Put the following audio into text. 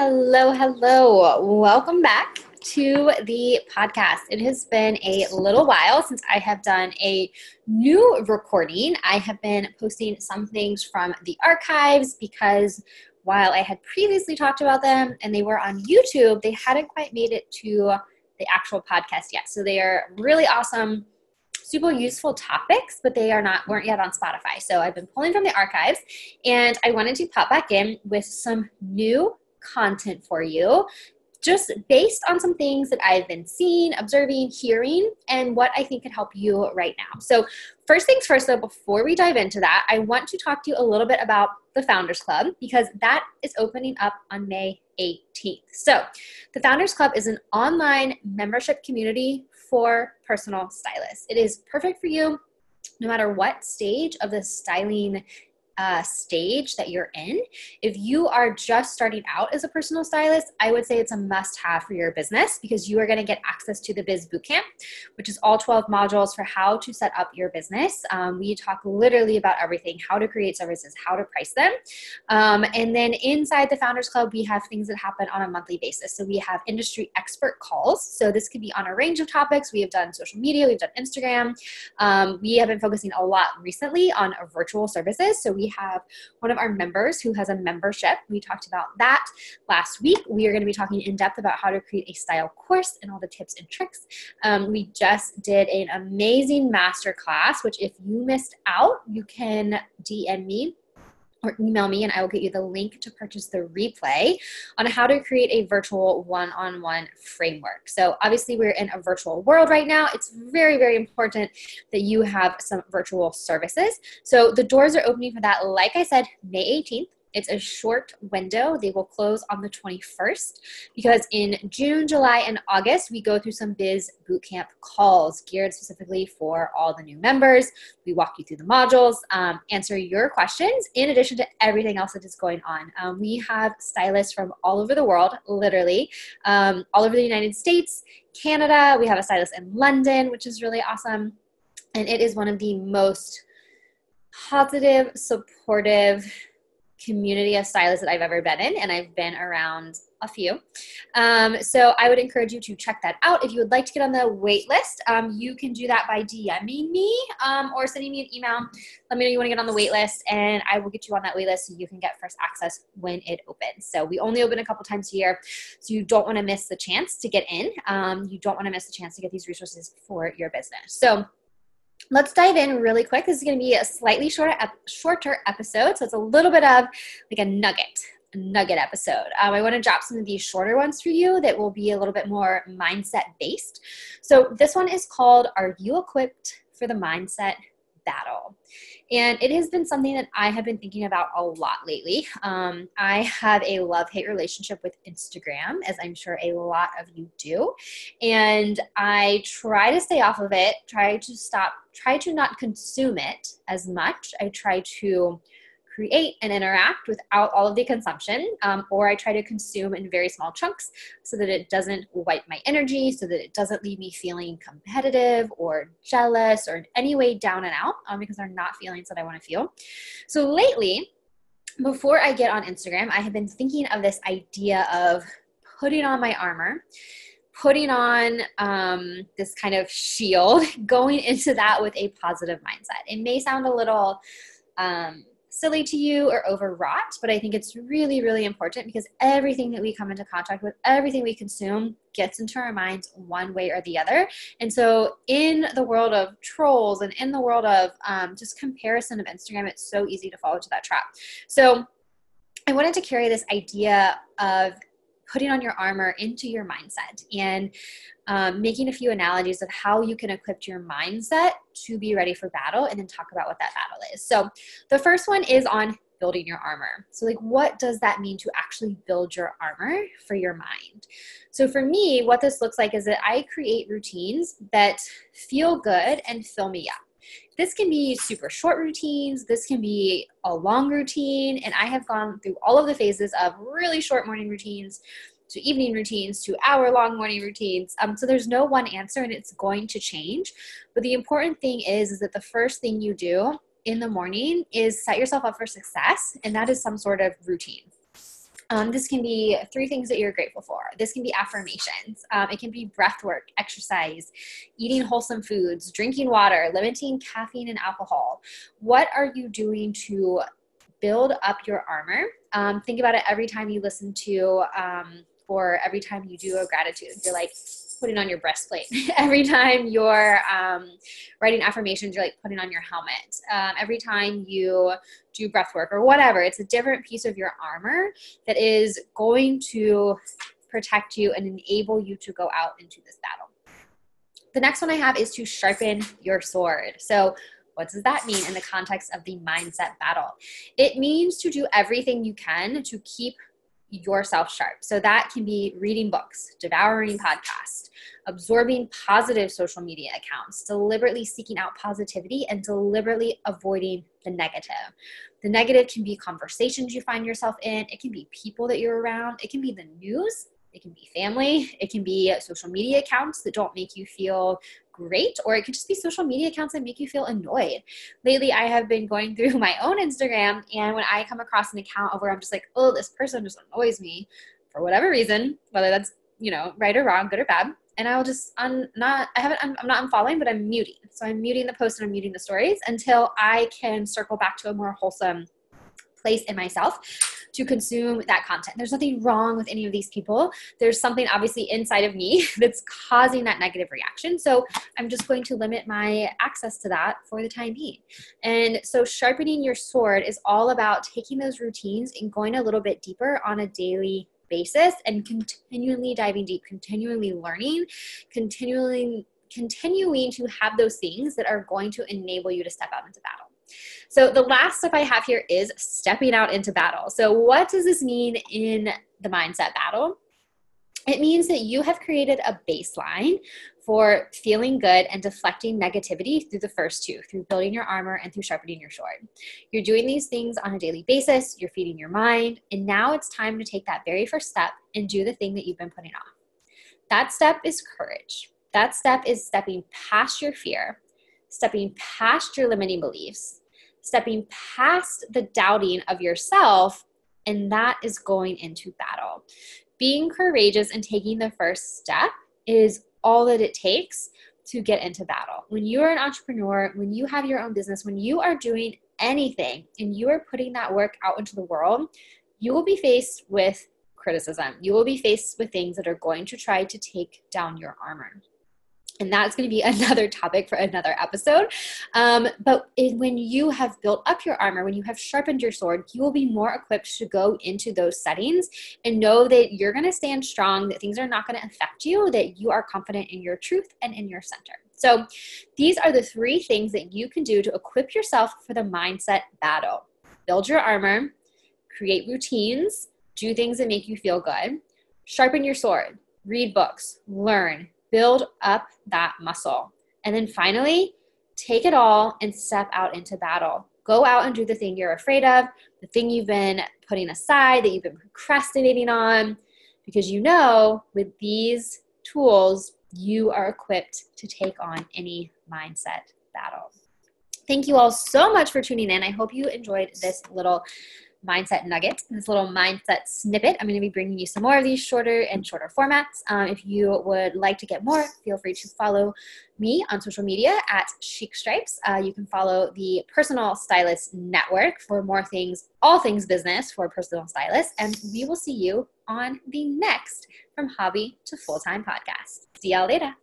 Hello, hello. Welcome back to the podcast. It has been a little while since I have done a new recording. I have been posting some things from the archives because while I had previously talked about them and they were on YouTube, they hadn't quite made it to the actual podcast yet. So they are really awesome super useful topics, but they are not weren't yet on Spotify. So I've been pulling from the archives and I wanted to pop back in with some new content for you just based on some things that I've been seeing, observing, hearing, and what I think could help you right now. So, first things first, though, before we dive into that, I want to talk to you a little bit about the Founders Club because that is opening up on May 18th. So, the Founders Club is an online membership community for personal stylists. It is perfect for you no matter what stage of the styling uh, stage that you're in. If you are just starting out as a personal stylist, I would say it's a must have for your business because you are going to get access to the Biz Bootcamp, which is all 12 modules for how to set up your business. Um, we talk literally about everything how to create services, how to price them. Um, and then inside the Founders Club, we have things that happen on a monthly basis. So we have industry expert calls. So this could be on a range of topics. We have done social media, we've done Instagram. Um, we have been focusing a lot recently on virtual services. So we have one of our members who has a membership. We talked about that last week. We are going to be talking in depth about how to create a style course and all the tips and tricks. Um, we just did an amazing master class, which if you missed out, you can DM me or email me and I will get you the link to purchase the replay on how to create a virtual one on one framework. So, obviously, we're in a virtual world right now. It's very, very important that you have some virtual services. So, the doors are opening for that, like I said, May 18th. It's a short window. They will close on the 21st because in June, July, and August, we go through some biz bootcamp calls geared specifically for all the new members. We walk you through the modules, um, answer your questions, in addition to everything else that is going on. Um, we have stylists from all over the world, literally, um, all over the United States, Canada. We have a stylist in London, which is really awesome. And it is one of the most positive, supportive, community of stylists that I've ever been in, and I've been around a few. Um, so I would encourage you to check that out. If you would like to get on the wait list, um, you can do that by DMing me um, or sending me an email. Let me know you want to get on the wait list, and I will get you on that wait list so you can get first access when it opens. So we only open a couple times a year, so you don't want to miss the chance to get in. Um, you don't want to miss the chance to get these resources for your business. So let's dive in really quick. This is going to be a slightly shorter, shorter episode, so it's a little bit of like a nugget, a nugget episode. Um, I want to drop some of these shorter ones for you that will be a little bit more mindset based. So this one is called "Are You Equipped for the Mindset battle. And it has been something that I have been thinking about a lot lately. Um, I have a love hate relationship with Instagram, as I'm sure a lot of you do. And I try to stay off of it, try to stop, try to not consume it as much. I try to create and interact without all of the consumption, um, or I try to consume in very small chunks so that it doesn't wipe my energy, so that it doesn't leave me feeling competitive or jealous or in any way down and out um, because they're not feelings that I want to feel. So lately, before I get on Instagram, I have been thinking of this idea of putting on my armor putting on um, this kind of shield, going into that with a positive mindset. It may sound a little um, silly to you or overwrought, but I think it's really, really important because everything that we come into contact with, everything we consume gets into our minds one way or the other. And so, in the world of trolls and in the world of um, just comparison of Instagram, it's so easy to fall into that trap. So, I wanted to carry this idea of putting on your armor into your mindset and um, making a few analogies of how you can equip your mindset to be ready for battle and then talk about what that battle is. So, the first one is on building your armor. So, like, what does that mean to actually build your armor for your mind? So, for me, what this looks like is that I create routines that feel good and fill me up. This can be super short routines, this can be a long routine, and I have gone through all of the phases of really short morning routines to evening routines to hour long morning routines. Um, so there's no one answer and it's going to change. But the important thing is, is that the first thing you do in the morning is set yourself up for success, and that is some sort of routine. Um, this can be three things that you're grateful for. This can be affirmations. Um, it can be breath work, exercise, eating wholesome foods, drinking water, limiting caffeine and alcohol. What are you doing to build up your armor? Um, think about it every time you listen to, um, or every time you do a gratitude. You're like, putting on your breastplate. every time you're um, writing affirmations, you're like putting on your helmet. Um, every time you do breath work or whatever, it's a different piece of your armor that is going to protect you and enable you to go out into this battle. The next one I have is to sharpen your sword. So, what does that mean in the context of the mindset battle? It means to do everything you can to keep yourself sharp. So that can be reading books, devouring podcasts, absorbing positive social media accounts, deliberately seeking out positivity and deliberately avoiding the negative. The negative can be conversations you find yourself in, it can be people that you're around, it can be the news, it can be family, it can be social media accounts that don't make you feel great, or it could just be social media accounts that make you feel annoyed. Lately, I have been going through my own Instagram, and when I come across an account of where I'm just like, oh, this person just annoys me for whatever reason, whether that's you know right or wrong, good or bad, and I will just un- not I haven't I'm, I'm not unfollowing, but I'm muting. So I'm muting the post and I'm muting the stories until I can circle back to a more wholesome place in myself to consume that content. There's nothing wrong with any of these people. There's something obviously inside of me that's causing that negative reaction. So I'm just going to limit my access to that for the time being. And so sharpening your sword is all about taking those routines and going a little bit deeper on a daily basis and continually diving deep, continually learning, continually continuing to have those things that are going to enable you to step out into battle. So the last step I have here is stepping out into battle. So what does this mean in the mindset battle? It means that you have created a baseline for feeling good and deflecting negativity through the first two, through building your armor and through sharpening your sword. You're doing these things on a daily basis, you're feeding your mind, and now it's time to take that very first step and do the thing that you've been putting off. That step is courage. That step is stepping past your fear, stepping past your limiting beliefs, stepping past the doubting of yourself, and that is going into battle. Being courageous and taking the first step is all that it takes to get into battle. When you are an entrepreneur, when you have your own business, when you are doing anything and you are putting that work out into the world, you will be faced with criticism. You will be faced with things that are going to try to take down your armor and that's going to be another topic for another episode. Um, but it, when you have built up your armor, when you have sharpened your sword, you will be more equipped to go into those settings and know that you're going to stand strong, that things are not going to affect you, that you are confident in your truth and in your center. So, these are the three things that you can do to equip yourself for the mindset battle build your armor, create routines, do things that make you feel good, sharpen your sword, read books, learn, build up that muscle. And then finally, take it all and step out into battle. Go out and do the thing you're afraid of, the thing you've been putting aside, that you've been procrastinating on, because you know with these tools, you are equipped to take on any mindset battle. Thank you all so much for tuning in. I hope you enjoyed this little mindset nugget, this little mindset snippet. I'm going to be bringing you some more of these shorter and shorter formats. Um, if you would like to get more, feel free to follow me on social media at Chic Stripes. Uh, you can follow the Personal Stylist Network for more things, all things business for personal stylists. And we will see you on the next From Hobby to Full Time podcast. See y'all later.